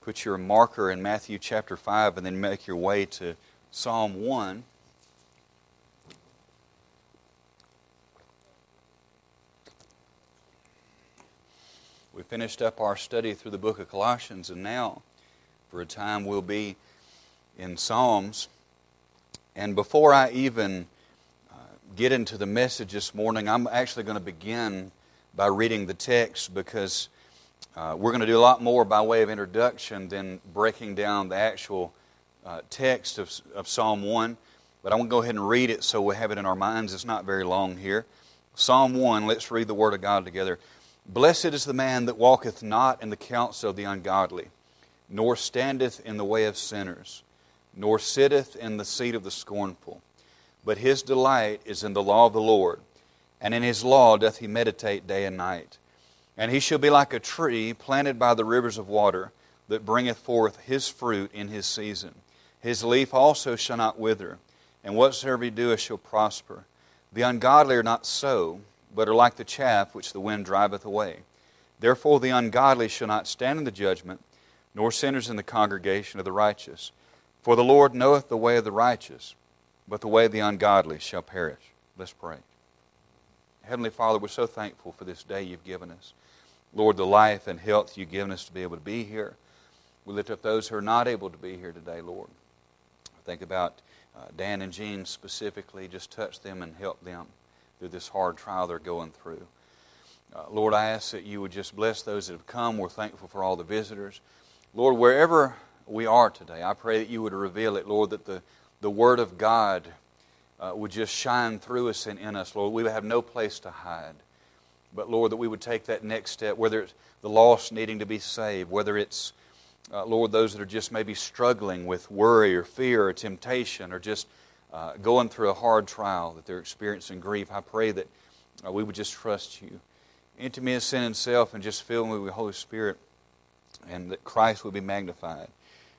put your marker in Matthew chapter 5 and then make your way to Psalm 1. We finished up our study through the book of Colossians, and now, for a time, we'll be in Psalms. And before I even uh, get into the message this morning, I'm actually going to begin by reading the text because uh, we're going to do a lot more by way of introduction than breaking down the actual uh, text of, of Psalm 1. But I want to go ahead and read it so we have it in our minds. It's not very long here. Psalm 1, let's read the Word of God together. Blessed is the man that walketh not in the counsel of the ungodly, nor standeth in the way of sinners, nor sitteth in the seat of the scornful. But his delight is in the law of the Lord, and in his law doth he meditate day and night. And he shall be like a tree planted by the rivers of water, that bringeth forth his fruit in his season. His leaf also shall not wither, and whatsoever he doeth shall prosper. The ungodly are not so but are like the chaff which the wind driveth away. Therefore the ungodly shall not stand in the judgment, nor sinners in the congregation of the righteous. For the Lord knoweth the way of the righteous, but the way of the ungodly shall perish. Let's pray. Heavenly Father, we're so thankful for this day you've given us. Lord, the life and health you've given us to be able to be here. We lift up those who are not able to be here today, Lord. Think about uh, Dan and Jean specifically. Just touch them and help them through this hard trial they're going through. Uh, Lord, I ask that you would just bless those that have come. We're thankful for all the visitors. Lord, wherever we are today, I pray that you would reveal it, Lord, that the, the Word of God uh, would just shine through us and in us, Lord. We have no place to hide. But, Lord, that we would take that next step, whether it's the lost needing to be saved, whether it's, uh, Lord, those that are just maybe struggling with worry or fear or temptation or just uh, going through a hard trial, that they're experiencing grief, I pray that uh, we would just trust you. Into me as sin and self and just fill me with the Holy Spirit and that Christ would be magnified.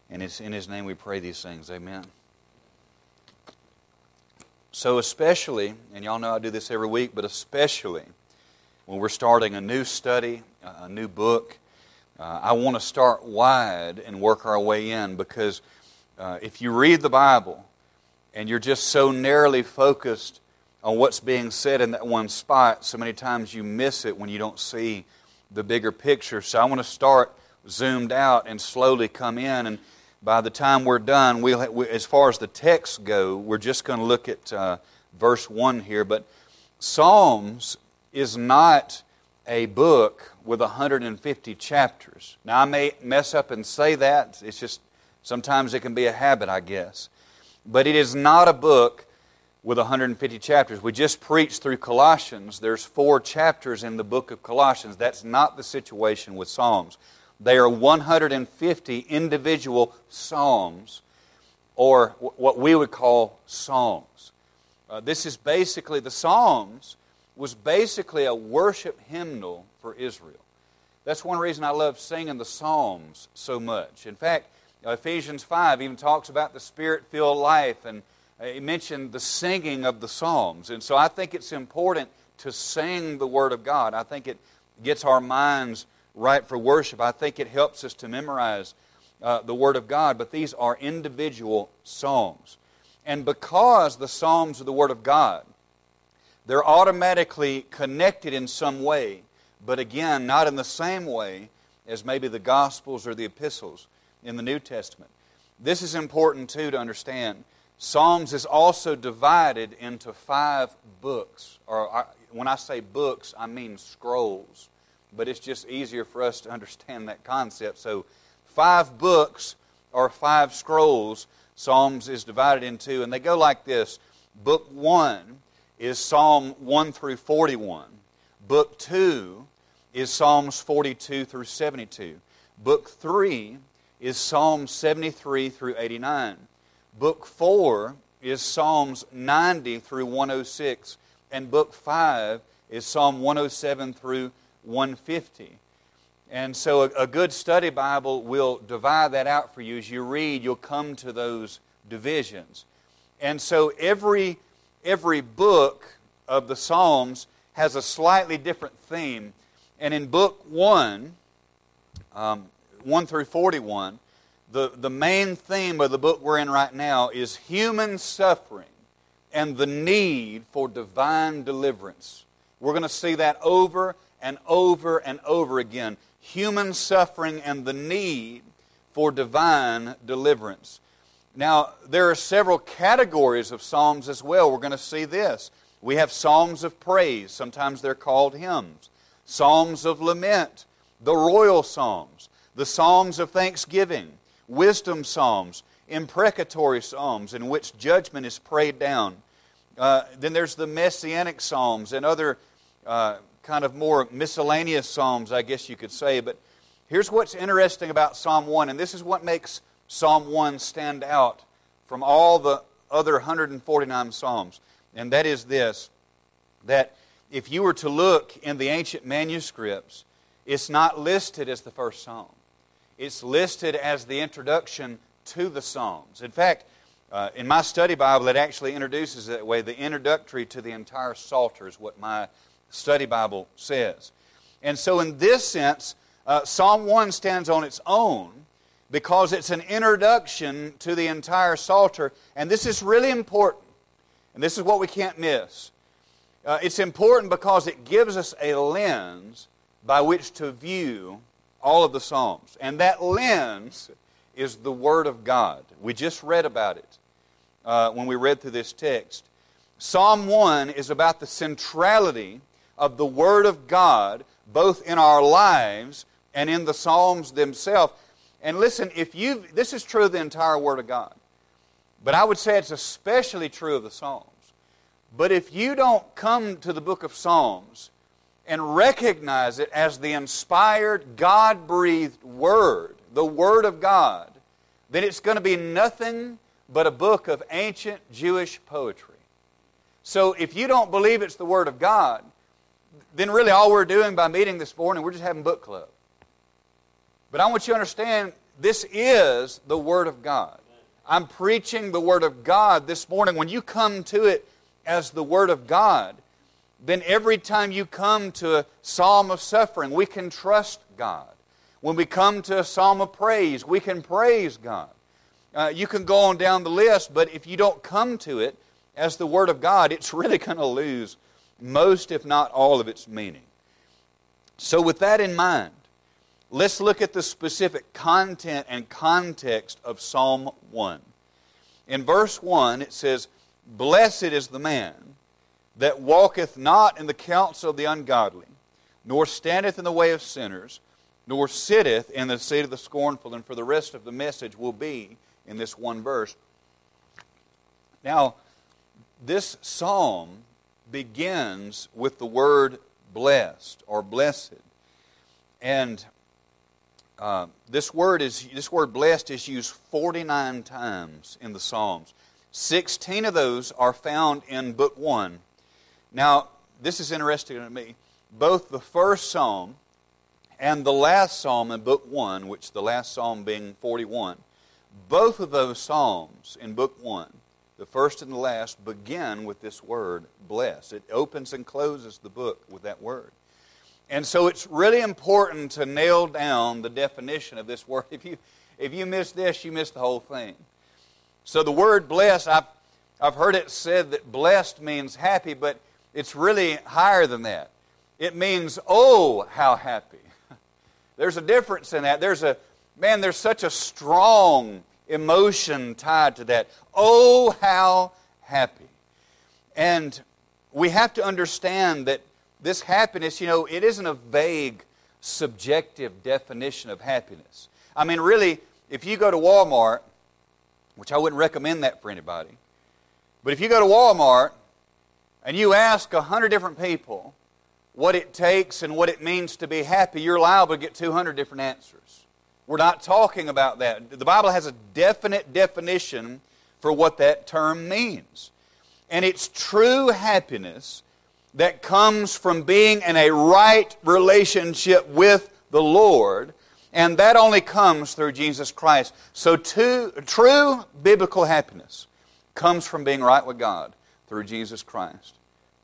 And it's in His name we pray these things. Amen. So, especially, and y'all know I do this every week, but especially when we're starting a new study, a new book, uh, I want to start wide and work our way in because uh, if you read the Bible, and you're just so narrowly focused on what's being said in that one spot, so many times you miss it when you don't see the bigger picture. So I want to start zoomed out and slowly come in. And by the time we're done, we'll, we, as far as the texts go, we're just going to look at uh, verse 1 here. But Psalms is not a book with 150 chapters. Now, I may mess up and say that. It's just sometimes it can be a habit, I guess. But it is not a book with 150 chapters. We just preached through Colossians. There's four chapters in the book of Colossians. That's not the situation with Psalms. They are 150 individual psalms, or what we would call songs. Uh, this is basically, the Psalms was basically a worship hymnal for Israel. That's one reason I love singing the Psalms so much. In fact, Ephesians 5 even talks about the spirit filled life, and it mentioned the singing of the Psalms. And so I think it's important to sing the Word of God. I think it gets our minds right for worship. I think it helps us to memorize uh, the Word of God. But these are individual Psalms. And because the Psalms are the Word of God, they're automatically connected in some way, but again, not in the same way as maybe the Gospels or the epistles in the New Testament. This is important too to understand. Psalms is also divided into five books. Or when I say books, I mean scrolls. But it's just easier for us to understand that concept. So, five books or five scrolls, Psalms is divided into, and they go like this. Book 1 is Psalm 1 through 41. Book 2 is Psalms 42 through 72. Book 3 is Psalms 73 through 89. Book 4 is Psalms 90 through 106. And Book 5 is Psalm 107 through 150. And so a, a, good study Bible will divide that out for you. As you read, you'll come to those divisions. And so every, every book of the Psalms has a slightly different theme. And in Book 1, um, 1 through 41, the, the main theme of the book we're in right now is human suffering and the need for divine deliverance. We're going to see that over and over and over again. Human suffering and the need for divine deliverance. Now, there are several categories of psalms as well. We're going to see this. We have psalms of praise, sometimes they're called hymns, psalms of lament, the royal psalms, the psalms of thanksgiving, wisdom psalms, imprecatory psalms in which judgment is prayed down. Uh, then there's the messianic psalms and other uh, kind of more miscellaneous psalms, I guess you could say. But here's what's interesting about Psalm 1, and this is what makes Psalm 1 stand out from all the other 149 psalms, and that is this that if you were to look in the ancient manuscripts, it's not listed as the first psalm. It's listed as the introduction to the Psalms. In fact, uh, in my study Bible, it actually introduces it that way. The introductory to the entire Psalter is what my study Bible says. And so, in this sense, uh, Psalm 1 stands on its own because it's an introduction to the entire Psalter. And this is really important. And this is what we can't miss. Uh, it's important because it gives us a lens by which to view all of the Psalms. And that lens is the Word of God. We just read about it uh, when we read through this text. Psalm 1 is about the centrality of the Word of God, both in our lives and in the Psalms themselves. And listen, if you this is true of the entire Word of God, but I would say it's especially true of the Psalms. But if you don't come to the book of Psalms and recognize it as the inspired, God breathed Word, the Word of God, then it's going to be nothing but a book of ancient Jewish poetry. So if you don't believe it's the Word of God, then really all we're doing by meeting this morning, we're just having book club. But I want you to understand this is the Word of God. I'm preaching the Word of God this morning. When you come to it as the Word of God, then every time you come to a psalm of suffering, we can trust God. When we come to a psalm of praise, we can praise God. Uh, you can go on down the list, but if you don't come to it as the Word of God, it's really going to lose most, if not all, of its meaning. So, with that in mind, let's look at the specific content and context of Psalm 1. In verse 1, it says, Blessed is the man that walketh not in the counsel of the ungodly, nor standeth in the way of sinners, nor sitteth in the seat of the scornful. And for the rest of the message will be in this one verse. Now, this psalm begins with the word blessed or blessed. And uh, this word is this word blessed is used 49 times in the Psalms. 16 of those are found in book 1 now, this is interesting to me. Both the first psalm and the last psalm in book 1, which the last psalm being 41, both of those psalms in book 1, the first and the last, begin with this word, blessed. It opens and closes the book with that word. And so it's really important to nail down the definition of this word. If you, if you miss this, you miss the whole thing. So the word bless, I've, I've heard it said that blessed means happy, but it's really higher than that. It means, oh, how happy. There's a difference in that. There's a, man, there's such a strong emotion tied to that. Oh, how happy. And we have to understand that this happiness, you know, it isn't a vague, subjective definition of happiness. I mean, really, if you go to Walmart, which I wouldn't recommend that for anybody, but if you go to Walmart and you ask a hundred different people what it takes and what it means to be happy, you're liable to get 200 different answers. We're not talking about that. The Bible has a definite definition for what that term means. And it's true happiness that comes from being in a right relationship with the Lord, and that only comes through Jesus Christ. So, to, true biblical happiness comes from being right with God through Jesus Christ.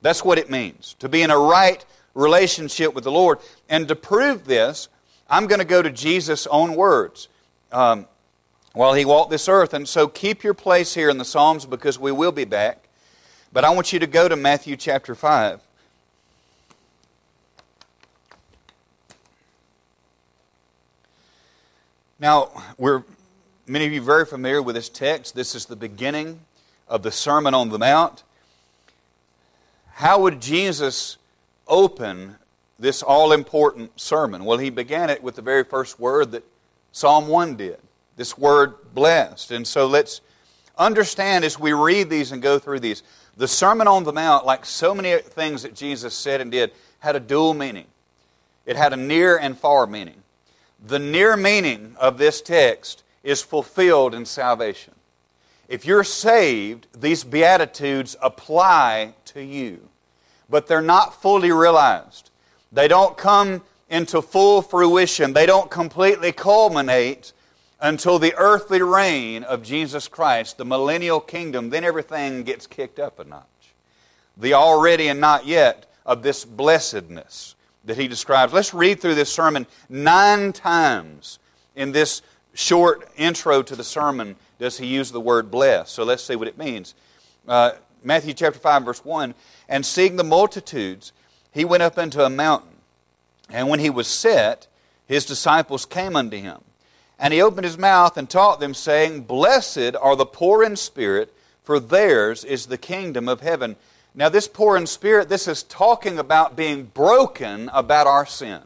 That's what it means to be in a right relationship with the Lord. And to prove this, I'm going to go to Jesus' own words um, while he walked this earth. And so keep your place here in the Psalms because we will be back. But I want you to go to Matthew chapter 5. Now, we're many of you very familiar with this text. This is the beginning of the Sermon on the Mount. How would Jesus open this all important sermon? Well, he began it with the very first word that Psalm 1 did this word blessed. And so let's understand as we read these and go through these. The Sermon on the Mount, like so many things that Jesus said and did, had a dual meaning. It had a near and far meaning. The near meaning of this text is fulfilled in salvation. If you're saved, these Beatitudes apply to you, but they're not fully realized. They don't come into full fruition, they don't completely culminate until the earthly reign of Jesus Christ, the millennial kingdom. Then everything gets kicked up a notch. The already and not yet of this blessedness that he describes. Let's read through this sermon nine times in this short intro to the sermon does he use the word blessed. So let's see what it means. Uh, Matthew chapter 5, verse 1 And seeing the multitudes, he went up into a mountain. And when he was set, his disciples came unto him. And he opened his mouth and taught them, saying, Blessed are the poor in spirit, for theirs is the kingdom of heaven. Now, this poor in spirit, this is talking about being broken about our sin.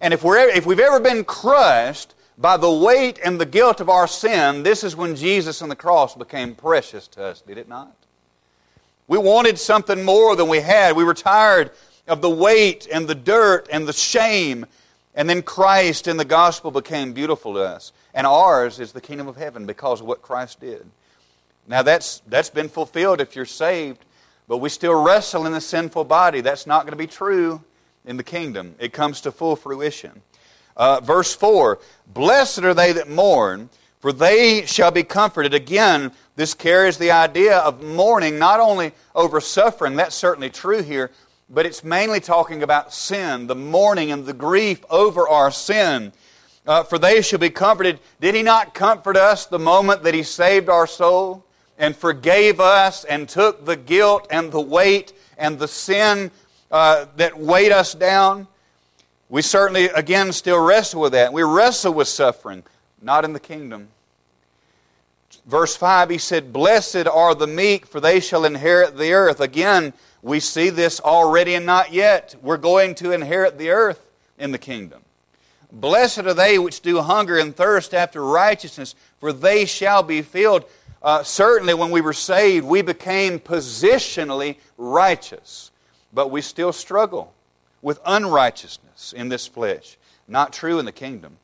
And if, we're, if we've ever been crushed by the weight and the guilt of our sin, this is when Jesus on the cross became precious to us, did it not? We wanted something more than we had. We were tired of the weight and the dirt and the shame. And then Christ and the gospel became beautiful to us. And ours is the kingdom of heaven because of what Christ did. Now, that's, that's been fulfilled if you're saved. But we still wrestle in the sinful body. That's not going to be true in the kingdom. It comes to full fruition. Uh, verse 4 Blessed are they that mourn, for they shall be comforted. Again, this carries the idea of mourning not only over suffering, that's certainly true here, but it's mainly talking about sin, the mourning and the grief over our sin. Uh, for they shall be comforted. Did he not comfort us the moment that he saved our soul? and forgave us and took the guilt and the weight and the sin uh, that weighed us down. We certainly, again, still wrestle with that. We wrestle with suffering, not in the kingdom. Verse 5, he said, Blessed are the meek, for they shall inherit the earth. Again, we see this already and not yet. We're going to inherit the earth in the kingdom. Blessed are they which do hunger and thirst after righteousness, for they shall be filled. Uh, certainly, when we were saved, we became positionally righteous, but we still struggle with unrighteousness in this flesh. Not true in the kingdom.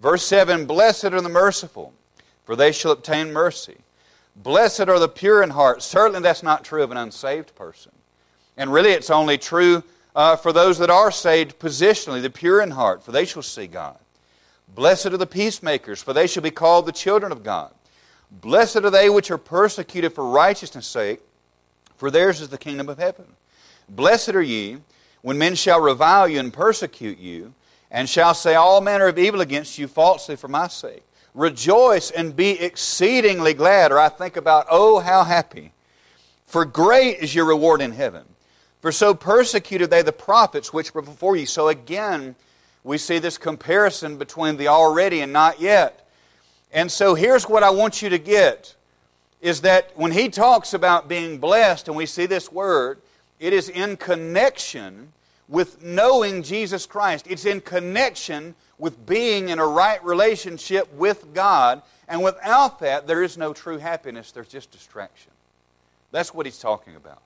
Verse 7 Blessed are the merciful, for they shall obtain mercy. Blessed are the pure in heart. Certainly, that's not true of an unsaved person. And really, it's only true uh, for those that are saved positionally, the pure in heart, for they shall see God. Blessed are the peacemakers, for they shall be called the children of God. Blessed are they which are persecuted for righteousness' sake, for theirs is the kingdom of heaven. Blessed are ye when men shall revile you and persecute you, and shall say all manner of evil against you falsely for my sake. Rejoice and be exceedingly glad. Or I think about, oh, how happy. For great is your reward in heaven. For so persecuted they the prophets which were before you. So again, we see this comparison between the already and not yet. And so here's what I want you to get is that when he talks about being blessed, and we see this word, it is in connection with knowing Jesus Christ. It's in connection with being in a right relationship with God. And without that, there is no true happiness, there's just distraction. That's what he's talking about.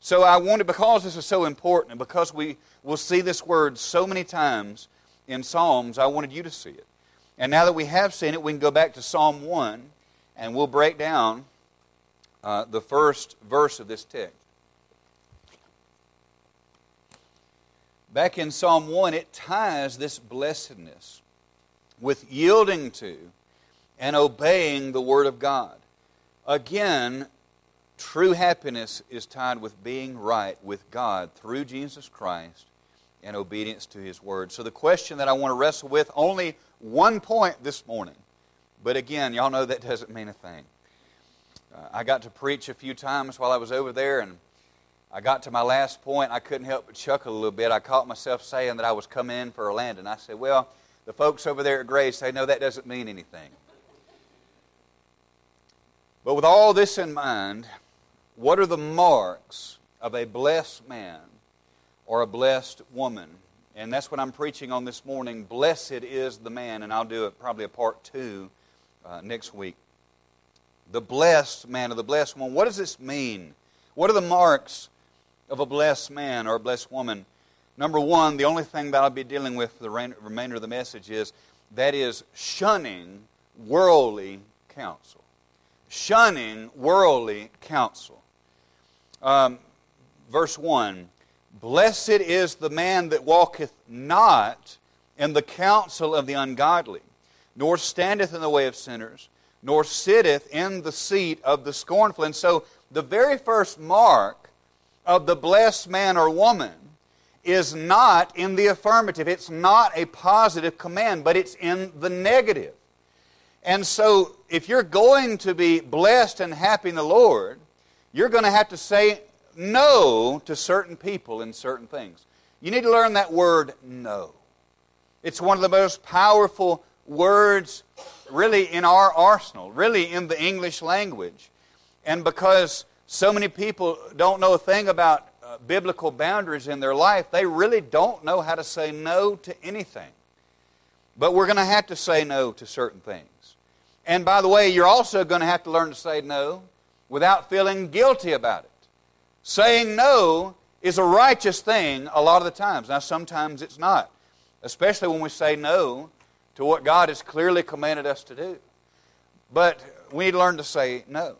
So I wanted, because this is so important, and because we will see this word so many times in Psalms, I wanted you to see it. And now that we have seen it, we can go back to Psalm 1 and we'll break down uh, the first verse of this text. Back in Psalm 1, it ties this blessedness with yielding to and obeying the Word of God. Again, true happiness is tied with being right with God through Jesus Christ and obedience to His Word. So, the question that I want to wrestle with, only one point this morning. But again, y'all know that doesn't mean a thing. Uh, I got to preach a few times while I was over there, and I got to my last point. I couldn't help but chuckle a little bit. I caught myself saying that I was coming in for a land, and I said, Well, the folks over there at Grace say, No, that doesn't mean anything. But with all this in mind, what are the marks of a blessed man or a blessed woman? And that's what I'm preaching on this morning. Blessed is the man, and I'll do it probably a part two uh, next week the blessed man or the blessed woman. What does this mean? What are the marks of a blessed man or a blessed woman? Number one, the only thing that I'll be dealing with for the remainder of the message is that is shunning worldly counsel. Shunning worldly counsel. Um, verse 1 Blessed is the man that walketh not in the counsel of the ungodly, nor standeth in the way of sinners nor sitteth in the seat of the scornful. And so, the very first mark of the blessed man or woman is not in the affirmative. It's not a positive command, but it's in the negative. And so, if you're going to be blessed and happy in the Lord, you're going to have to say no to certain people and certain things. You need to learn that word no. It's one of the most powerful words really in our arsenal, really in the English language. And because so many people don't know a thing about uh, biblical boundaries in their life, they really don't know how to say no to anything. But we're going to have to say no to certain things. And by the way, you're also going to have to learn to say no without feeling guilty about it. Saying no is a righteous thing a lot of the times. Now, sometimes it's not, especially when we say no to what God has clearly commanded us to do. But we need to learn to say no.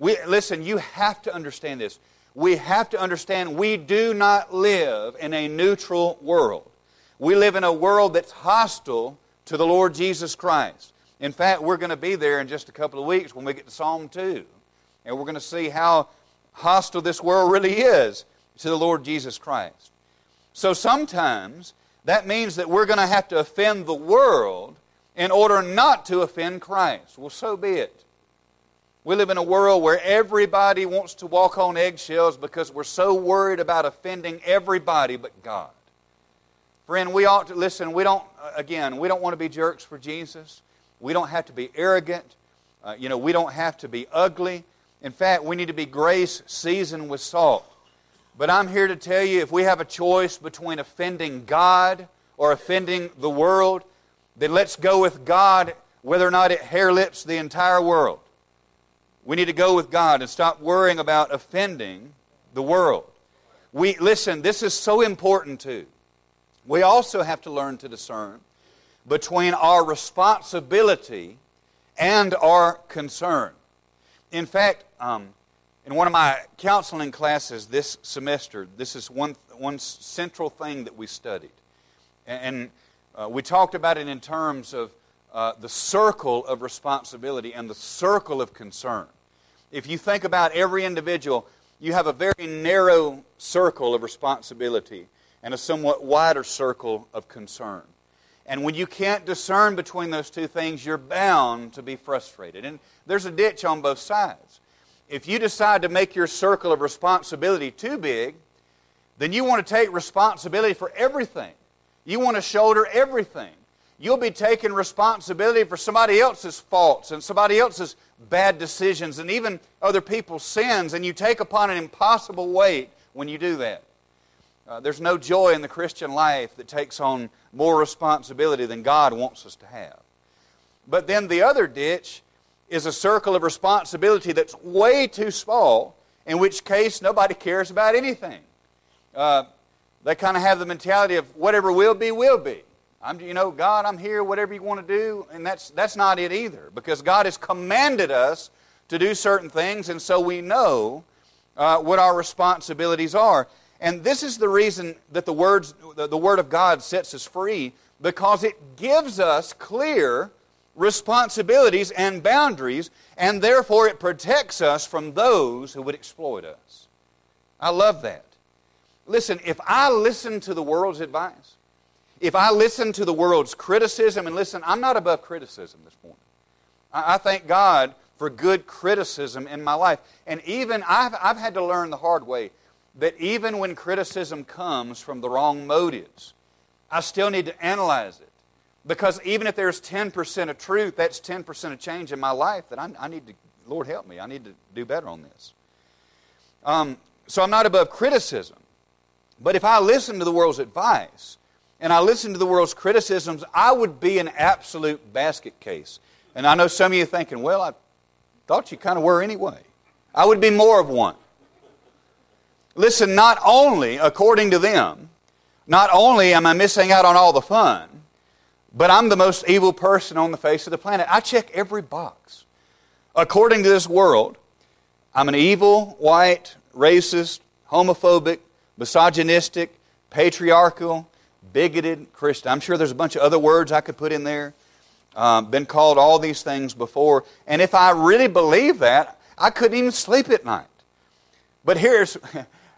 We, listen, you have to understand this. We have to understand we do not live in a neutral world. We live in a world that's hostile to the Lord Jesus Christ. In fact, we're going to be there in just a couple of weeks when we get to Psalm 2. And we're going to see how hostile this world really is to the Lord Jesus Christ. So sometimes that means that we're going to have to offend the world in order not to offend Christ. Well, so be it. We live in a world where everybody wants to walk on eggshells because we're so worried about offending everybody but God. Friend, we ought to listen. We don't, again, we don't want to be jerks for Jesus. We don't have to be arrogant. Uh, you know, we don't have to be ugly. In fact, we need to be grace seasoned with salt. But I'm here to tell you if we have a choice between offending God or offending the world, then let's go with God whether or not it hair lips the entire world. We need to go with God and stop worrying about offending the world. We listen, this is so important too. We also have to learn to discern between our responsibility and our concern. In fact, um, in one of my counseling classes this semester, this is one, one central thing that we studied. And uh, we talked about it in terms of uh, the circle of responsibility and the circle of concern. If you think about every individual, you have a very narrow circle of responsibility and a somewhat wider circle of concern. And when you can't discern between those two things, you're bound to be frustrated. And there's a ditch on both sides if you decide to make your circle of responsibility too big, then you want to take responsibility for everything. You want to shoulder everything. You'll be taking responsibility for somebody else's faults and somebody else's bad decisions and even other people's sins, and you take upon an impossible weight when you do that. Uh, there's no joy in the Christian life that takes on more responsibility than God wants us to have. But then the other ditch is a circle of responsibility that's way too small, in which case nobody cares about anything. Uh, they kind of have the mentality of whatever will be, will be. I'm, you know, God, I'm here, whatever you want to do, and that's, that's not it either, because God has commanded us to do certain things, and so we know uh, what our responsibilities are. And this is the reason that the, words, the, the Word of God sets us free, because it gives us clear responsibilities and boundaries, and therefore it protects us from those who would exploit us. I love that. listen, if I listen to the world's advice, if I listen to the world's criticism, and listen, I'm not above criticism this morning. I, I thank God for good criticism in my life. And even I've, I've had to learn the hard way that even when criticism comes from the wrong motives, I still need to analyze it. Because even if there's 10% of truth, that's 10% of change in my life that I, I need to, Lord help me, I need to do better on this. Um, so I'm not above criticism. But if I listen to the world's advice and I listen to the world's criticisms, I would be an absolute basket case. And I know some of you thinking, well, I thought you kind of were anyway. I would be more of one. Listen, not only, according to them, not only am I missing out on all the fun, but I'm the most evil person on the face of the planet. I check every box. According to this world, I'm an evil, white, racist, homophobic, misogynistic, patriarchal, bigoted Christian. I'm sure there's a bunch of other words I could put in there. Um, been called all these things before. And if I really believe that, I couldn't even sleep at night. But here's,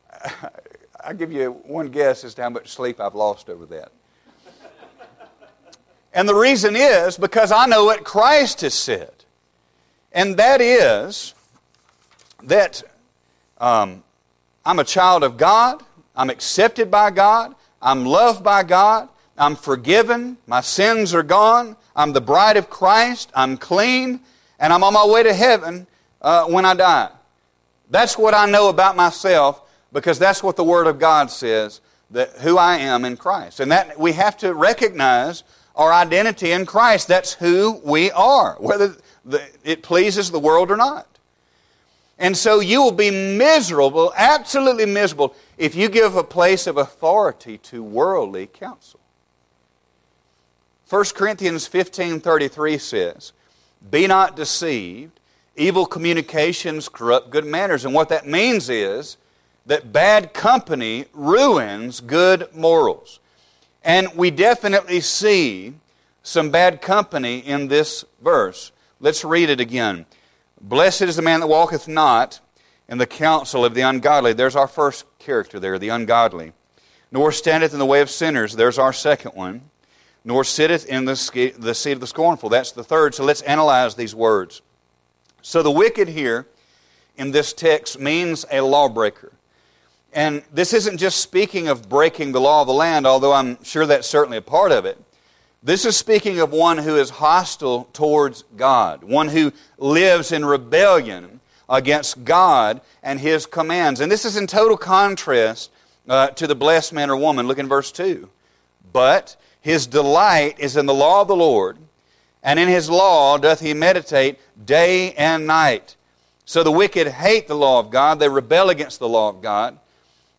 I'll give you one guess as to how much sleep I've lost over that. And the reason is because I know what Christ has said. And that is that um, I'm a child of God, I'm accepted by God, I'm loved by God, I'm forgiven, my sins are gone, I'm the bride of Christ, I'm clean, and I'm on my way to heaven uh, when I die. That's what I know about myself because that's what the Word of God says that who I am in Christ. And that we have to recognize our identity in Christ. That's who we are, whether the, it pleases the world or not. And so you will be miserable, absolutely miserable, if you give a place of authority to worldly counsel. 1 Corinthians 15:33 says, "Be not deceived, evil communications corrupt good manners." And what that means is that bad company ruins good morals. And we definitely see some bad company in this verse. Let's read it again. Blessed is the man that walketh not in the counsel of the ungodly. There's our first character there, the ungodly. Nor standeth in the way of sinners. There's our second one. Nor sitteth in the, seat of the scornful. That's the third. So let's analyze these words. So the wicked here in this text means a lawbreaker. And this isn't just speaking of breaking the law of the land, although I'm sure that's certainly a part of it. This is speaking of one who is hostile towards God, one who lives in rebellion against God and His commands. And this is in total contrast uh, to the blessed man or woman. Look in verse 2. But his delight is in the law of the Lord, and in his law doth he meditate day and night. So the wicked hate the law of God, they rebel against the law of God.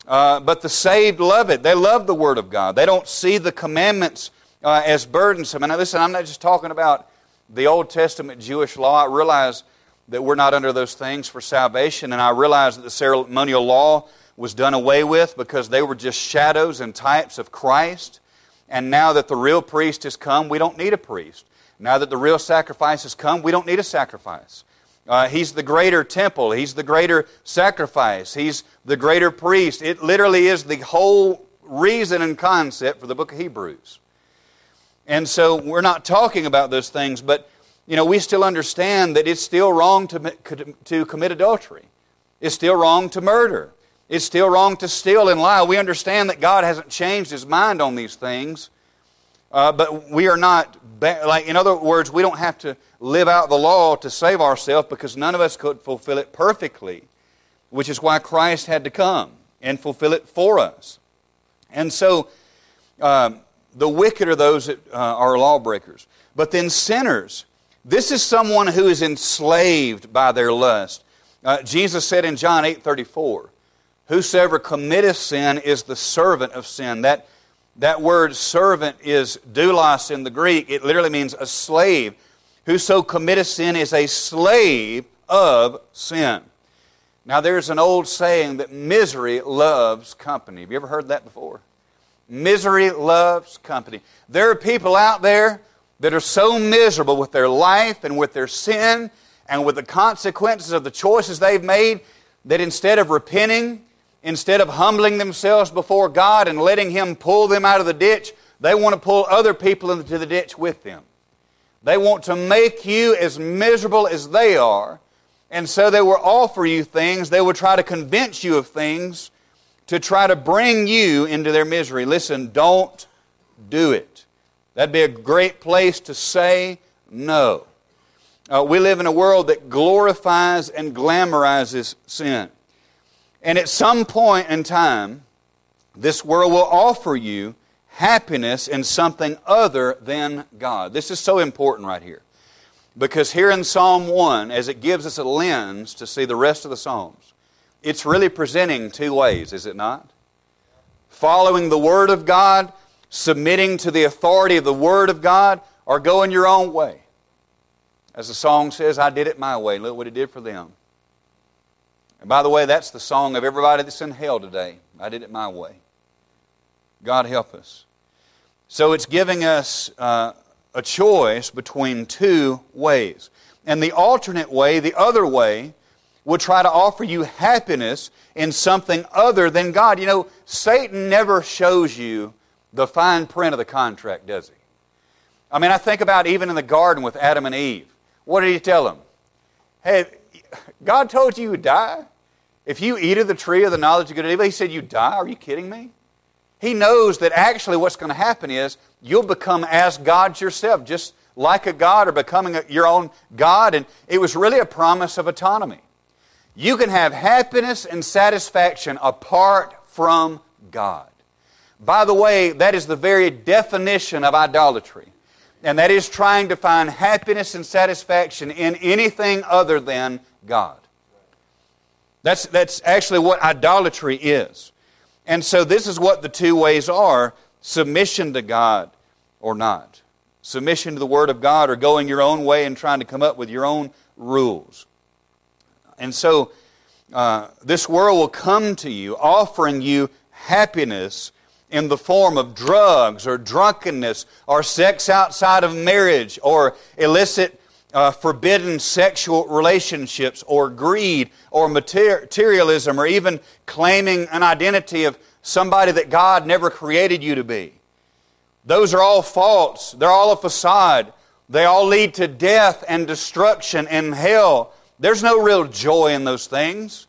Uh, but the saved love it. They love the Word of God. They don't see the commandments uh, as burdensome. And listen, I'm not just talking about the Old Testament Jewish law. I realize that we're not under those things for salvation, and I realize that the ceremonial law was done away with because they were just shadows and types of Christ. And now that the real priest has come, we don't need a priest. Now that the real sacrifice has come, we don't need a sacrifice. Uh, he's the greater temple. He's the greater sacrifice. He's the greater priest. It literally is the whole reason and concept for the book of Hebrews. And so we're not talking about those things, but you know, we still understand that it's still wrong to, to commit adultery. It's still wrong to murder. It's still wrong to steal and lie. We understand that God hasn't changed his mind on these things. Uh, but we are not, like, in other words, we don't have to live out the law to save ourselves because none of us could fulfill it perfectly, which is why Christ had to come and fulfill it for us. And so, um, the wicked are those that uh, are lawbreakers. But then sinners, this is someone who is enslaved by their lust. Uh, Jesus said in John 8 34, Whosoever committeth sin is the servant of sin. That that word servant is doulos in the Greek. It literally means a slave. Whoso committeth sin is a slave of sin. Now, there's an old saying that misery loves company. Have you ever heard that before? Misery loves company. There are people out there that are so miserable with their life and with their sin and with the consequences of the choices they've made that instead of repenting instead of humbling themselves before God and letting Him pull them out of the ditch, they want to pull other people into the ditch with them. They want to make you as miserable as they are, and so they will offer you things. They will try to convince you of things to try to bring you into their misery. Listen, don't do it. That'd be a great place to say no. Uh, we live in a world that glorifies and glamorizes sin. And at some point in time, this world will offer you happiness in something other than God. This is so important right here. Because here in Psalm 1, as it gives us a lens to see the rest of the Psalms, it's really presenting two ways, is it not? Following the Word of God, submitting to the authority of the Word of God, or going your own way. As the song says, I did it my way. Look what it did for them. And by the way, that's the song of everybody that's in hell today. I did it my way. God help us. So it's giving us uh, a choice between two ways. And the alternate way, the other way, will try to offer you happiness in something other than God. You know, Satan never shows you the fine print of the contract, does he? I mean, I think about even in the garden with Adam and Eve. What did he tell them? Hey, God told you you would die? If you eat of the tree of the knowledge of good and evil, he said, You die? Are you kidding me? He knows that actually what's going to happen is you'll become as gods yourself, just like a God or becoming a, your own God. And it was really a promise of autonomy. You can have happiness and satisfaction apart from God. By the way, that is the very definition of idolatry. And that is trying to find happiness and satisfaction in anything other than God. That's, that's actually what idolatry is. And so this is what the two ways are submission to God or not. Submission to the Word of God or going your own way and trying to come up with your own rules. And so uh, this world will come to you offering you happiness in the form of drugs or drunkenness or sex outside of marriage or illicit uh, forbidden sexual relationships or greed or materialism or even claiming an identity of somebody that God never created you to be. Those are all false. They're all a facade. They all lead to death and destruction and hell. There's no real joy in those things.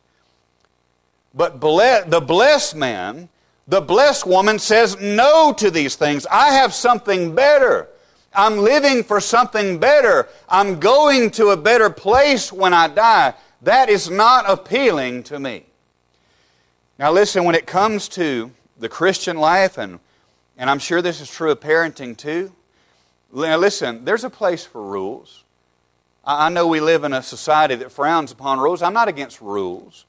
But the blessed man, the blessed woman says no to these things. I have something better. I'm living for something better. I'm going to a better place when I die. That is not appealing to me. Now, listen, when it comes to the Christian life, and, and I'm sure this is true of parenting too, now listen, there's a place for rules. I know we live in a society that frowns upon rules. I'm not against rules,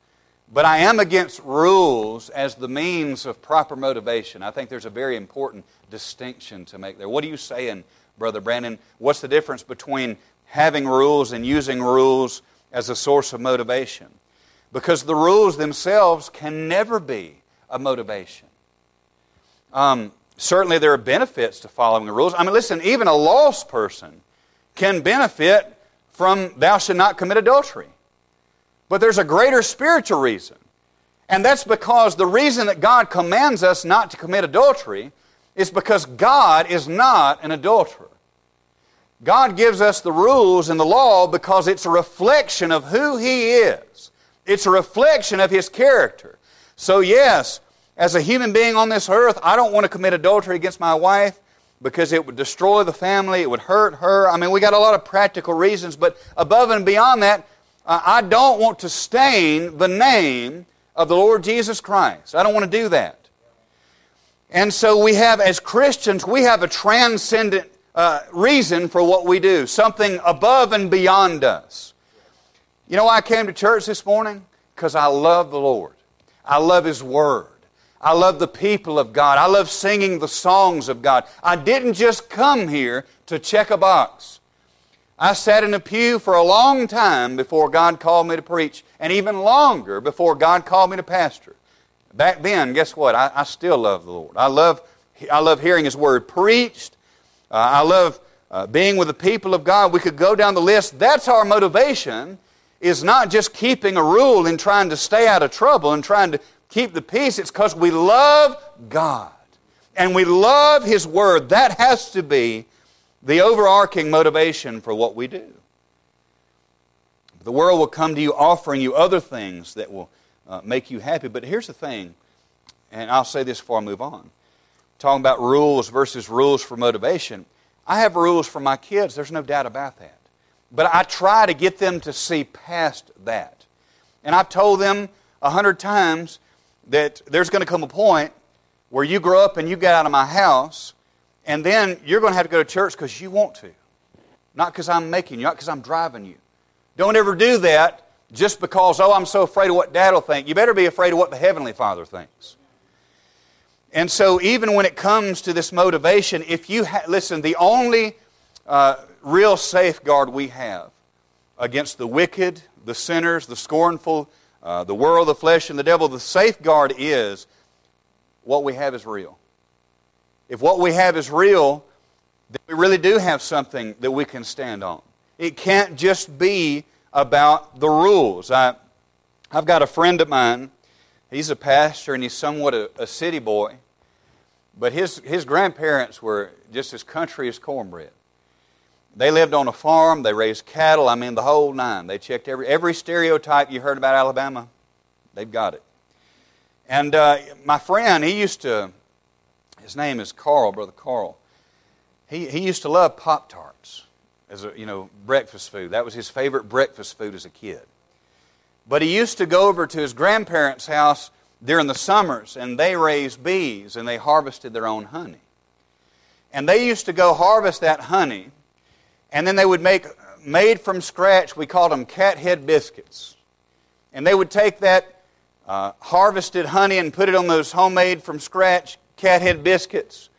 but I am against rules as the means of proper motivation. I think there's a very important distinction to make there. What are you saying Brother Brandon, what's the difference between having rules and using rules as a source of motivation? Because the rules themselves can never be a motivation. Um, certainly, there are benefits to following the rules. I mean, listen, even a lost person can benefit from thou shalt not commit adultery. But there's a greater spiritual reason. And that's because the reason that God commands us not to commit adultery is because God is not an adulterer. God gives us the rules and the law because it's a reflection of who He is. It's a reflection of His character. So, yes, as a human being on this earth, I don't want to commit adultery against my wife because it would destroy the family, it would hurt her. I mean, we got a lot of practical reasons, but above and beyond that, I don't want to stain the name of the Lord Jesus Christ. I don't want to do that. And so we have, as Christians, we have a transcendent uh, reason for what we do, something above and beyond us. You know why I came to church this morning? Because I love the Lord. I love His Word. I love the people of God. I love singing the songs of God. I didn't just come here to check a box. I sat in a pew for a long time before God called me to preach, and even longer before God called me to pastor. Back then, guess what? I, I still love the Lord. I love, I love hearing His Word preached. Uh, I love uh, being with the people of God. We could go down the list. That's our motivation, is not just keeping a rule and trying to stay out of trouble and trying to keep the peace, it's because we love God and we love His Word. That has to be the overarching motivation for what we do. The world will come to you offering you other things that will uh, make you happy. But here's the thing, and I'll say this before I move on. Talking about rules versus rules for motivation. I have rules for my kids, there's no doubt about that. But I try to get them to see past that. And I've told them a hundred times that there's going to come a point where you grow up and you get out of my house, and then you're going to have to go to church because you want to. Not because I'm making you, not because I'm driving you. Don't ever do that just because, oh, I'm so afraid of what dad will think. You better be afraid of what the Heavenly Father thinks. And so, even when it comes to this motivation, if you ha- listen, the only uh, real safeguard we have against the wicked, the sinners, the scornful, uh, the world, the flesh, and the devil, the safeguard is what we have is real. If what we have is real, then we really do have something that we can stand on. It can't just be about the rules. I, I've got a friend of mine. He's a pastor and he's somewhat a, a city boy. But his, his grandparents were just as country as cornbread. They lived on a farm, they raised cattle, I mean the whole nine. They checked every, every stereotype you heard about Alabama, they've got it. And uh, my friend, he used to, his name is Carl, Brother Carl. He, he used to love Pop Tarts as a you know breakfast food. That was his favorite breakfast food as a kid. But he used to go over to his grandparents' house during the summers, and they raised bees and they harvested their own honey. And they used to go harvest that honey, and then they would make made from scratch. We called them cat head biscuits, and they would take that uh, harvested honey and put it on those homemade from scratch cat head biscuits.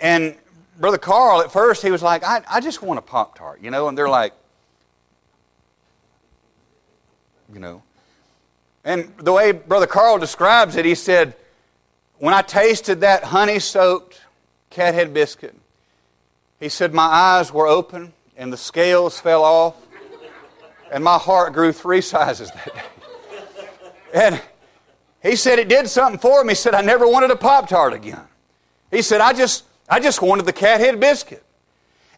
And Brother Carl, at first, he was like, I, I just want a Pop Tart, you know, and they're like, you know. And the way Brother Carl describes it, he said, When I tasted that honey soaked cathead biscuit, he said, My eyes were open and the scales fell off, and my heart grew three sizes that day. And he said it did something for him. He said, I never wanted a Pop Tart again. He said, I just I just wanted the cat head biscuit.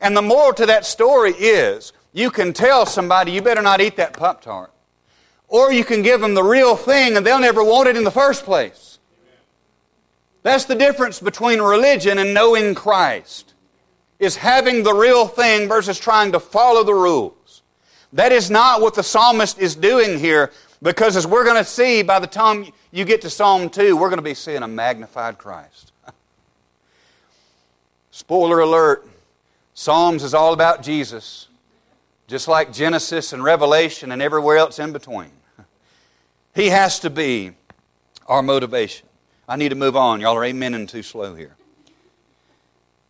And the moral to that story is you can tell somebody you better not eat that Pop Tart. Or you can give them the real thing and they'll never want it in the first place. That's the difference between religion and knowing Christ. Is having the real thing versus trying to follow the rules. That is not what the psalmist is doing here because as we're going to see by the time you get to Psalm 2, we're going to be seeing a magnified Christ. Spoiler alert Psalms is all about Jesus, just like Genesis and Revelation and everywhere else in between. He has to be our motivation. I need to move on. Y'all are amening too slow here.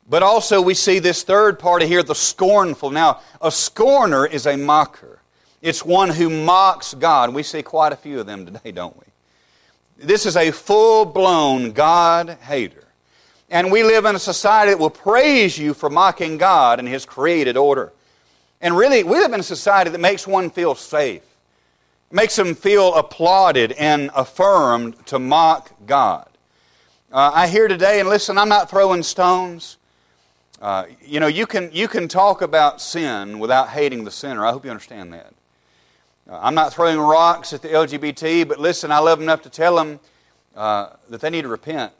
But also, we see this third party here, the scornful. Now, a scorner is a mocker. It's one who mocks God. We see quite a few of them today, don't we? This is a full blown God hater. And we live in a society that will praise you for mocking God and His created order. And really, we live in a society that makes one feel safe, makes them feel applauded and affirmed to mock God. Uh, I hear today, and listen, I'm not throwing stones. Uh, you know, you can, you can talk about sin without hating the sinner. I hope you understand that. Uh, I'm not throwing rocks at the LGBT, but listen, I love them enough to tell them uh, that they need to repent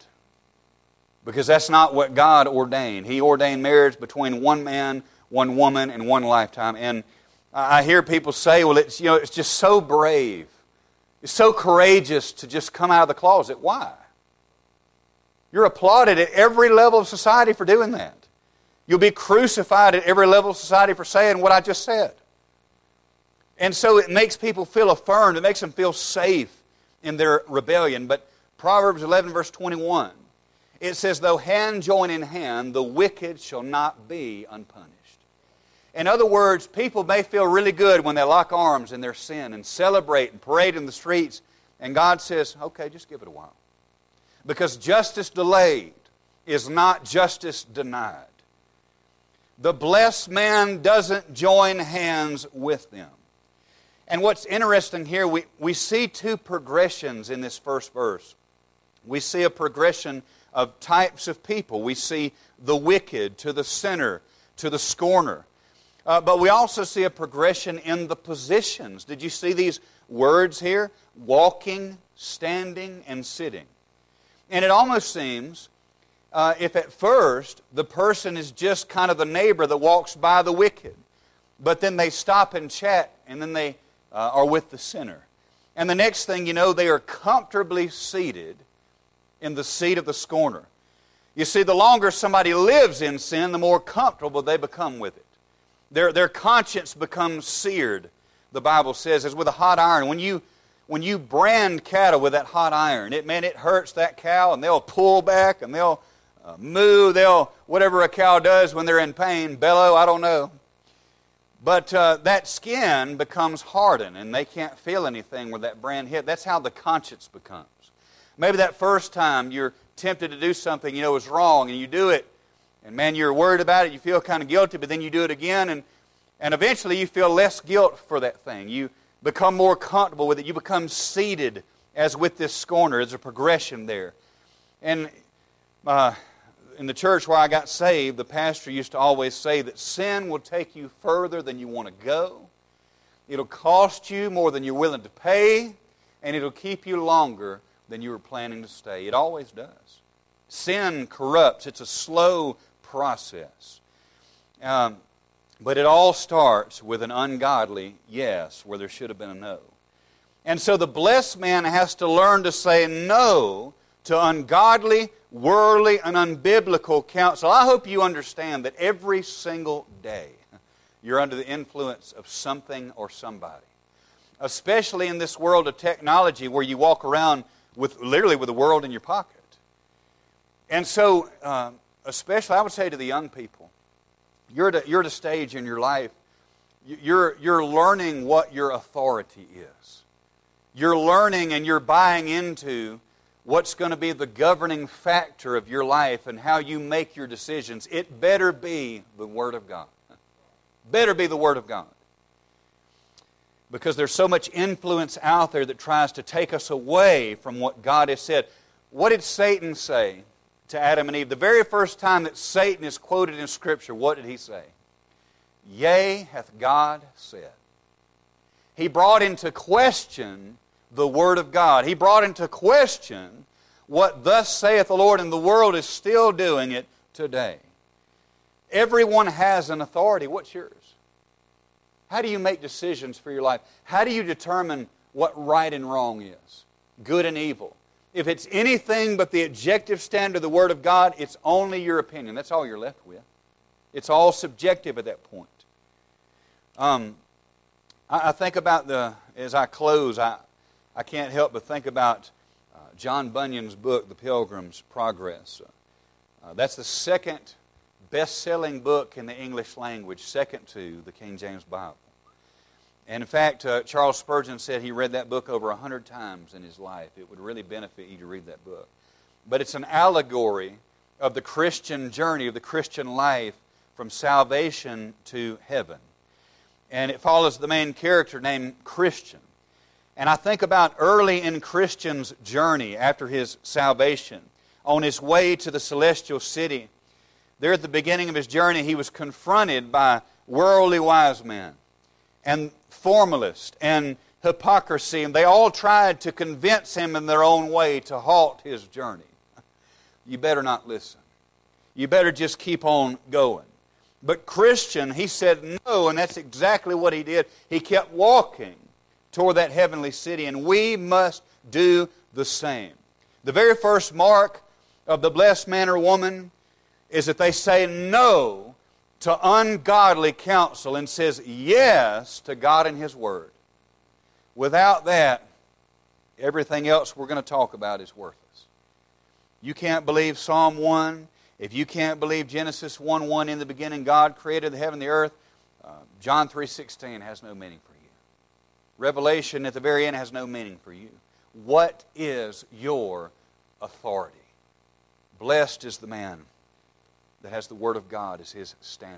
because that's not what God ordained. He ordained marriage between one man, one woman, and one lifetime. And I hear people say, well, it's, you know, it's just so brave. It's so courageous to just come out of the closet. Why? You're applauded at every level of society for doing that. You'll be crucified at every level of society for saying what I just said. And so it makes people feel affirmed. It makes them feel safe in their rebellion. But Proverbs 11, verse 21 it says, Though hand join in hand, the wicked shall not be unpunished. In other words, people may feel really good when they lock arms in their sin and celebrate and parade in the streets. And God says, okay, just give it a while. Because justice delayed is not justice denied. The blessed man doesn't join hands with them. And what's interesting here, we, we see two progressions in this first verse. We see a progression of types of people. We see the wicked to the sinner to the scorner. Uh, but we also see a progression in the positions. Did you see these words here? Walking, standing, and sitting. And it almost seems uh, if at first the person is just kind of the neighbor that walks by the wicked, but then they stop and chat, and then they uh, are with the sinner. And the next thing you know, they are comfortably seated in the seat of the scorner. You see, the longer somebody lives in sin, the more comfortable they become with it. Their, their conscience becomes seared, the Bible says, as with a hot iron. When you, when you brand cattle with that hot iron, it, man, it hurts that cow, and they'll pull back, and they'll uh, moo, they'll, whatever a cow does when they're in pain, bellow, I don't know. But uh, that skin becomes hardened, and they can't feel anything where that brand hit. That's how the conscience becomes. Maybe that first time you're tempted to do something you know is wrong, and you do it, and man, you're worried about it, you feel kind of guilty, but then you do it again, and, and eventually you feel less guilt for that thing. You become more comfortable with it. You become seated as with this scorner. There's a progression there. And uh, in the church where I got saved, the pastor used to always say that sin will take you further than you want to go. It'll cost you more than you're willing to pay, and it'll keep you longer than you were planning to stay. It always does. Sin corrupts, it's a slow process. Um, but it all starts with an ungodly yes where there should have been a no. And so the blessed man has to learn to say no to ungodly, worldly, and unbiblical counsel. I hope you understand that every single day you're under the influence of something or somebody. Especially in this world of technology where you walk around with literally with the world in your pocket. And so, uh, especially, I would say to the young people, you're at, a, you're at a stage in your life, you're, you're learning what your authority is. You're learning and you're buying into what's going to be the governing factor of your life and how you make your decisions, it better be the Word of God. Better be the Word of God. Because there's so much influence out there that tries to take us away from what God has said. What did Satan say to Adam and Eve? The very first time that Satan is quoted in Scripture, what did he say? Yea, hath God said. He brought into question the Word of God. He brought into question what thus saith the Lord, and the world is still doing it today. Everyone has an authority. What's yours? How do you make decisions for your life? How do you determine what right and wrong is, good and evil? If it's anything but the objective standard of the Word of God, it's only your opinion. That's all you're left with. It's all subjective at that point. Um, I, I think about the, as I close, I, I can't help but think about uh, John Bunyan's book, The Pilgrim's Progress. Uh, that's the second best selling book in the English language, second to the King James Bible. And in fact, uh, Charles Spurgeon said he read that book over a hundred times in his life. It would really benefit you to read that book. But it's an allegory of the Christian journey, of the Christian life from salvation to heaven. And it follows the main character named Christian. And I think about early in Christian's journey after his salvation, on his way to the celestial city. There at the beginning of his journey, he was confronted by worldly wise men and formalists and hypocrisy, and they all tried to convince him in their own way to halt his journey. You better not listen. You better just keep on going. But Christian, he said no, and that's exactly what he did. He kept walking toward that heavenly city, and we must do the same. The very first mark of the blessed man or woman is that they say no to ungodly counsel and says yes to God and His Word. Without that, everything else we're going to talk about is worthless. You can't believe Psalm 1. If you can't believe Genesis 1 1 in the beginning, God created the heaven and the earth, uh, John 3.16 has no meaning for you. Revelation at the very end has no meaning for you. What is your authority? Blessed is the man that has the Word of God as his standard.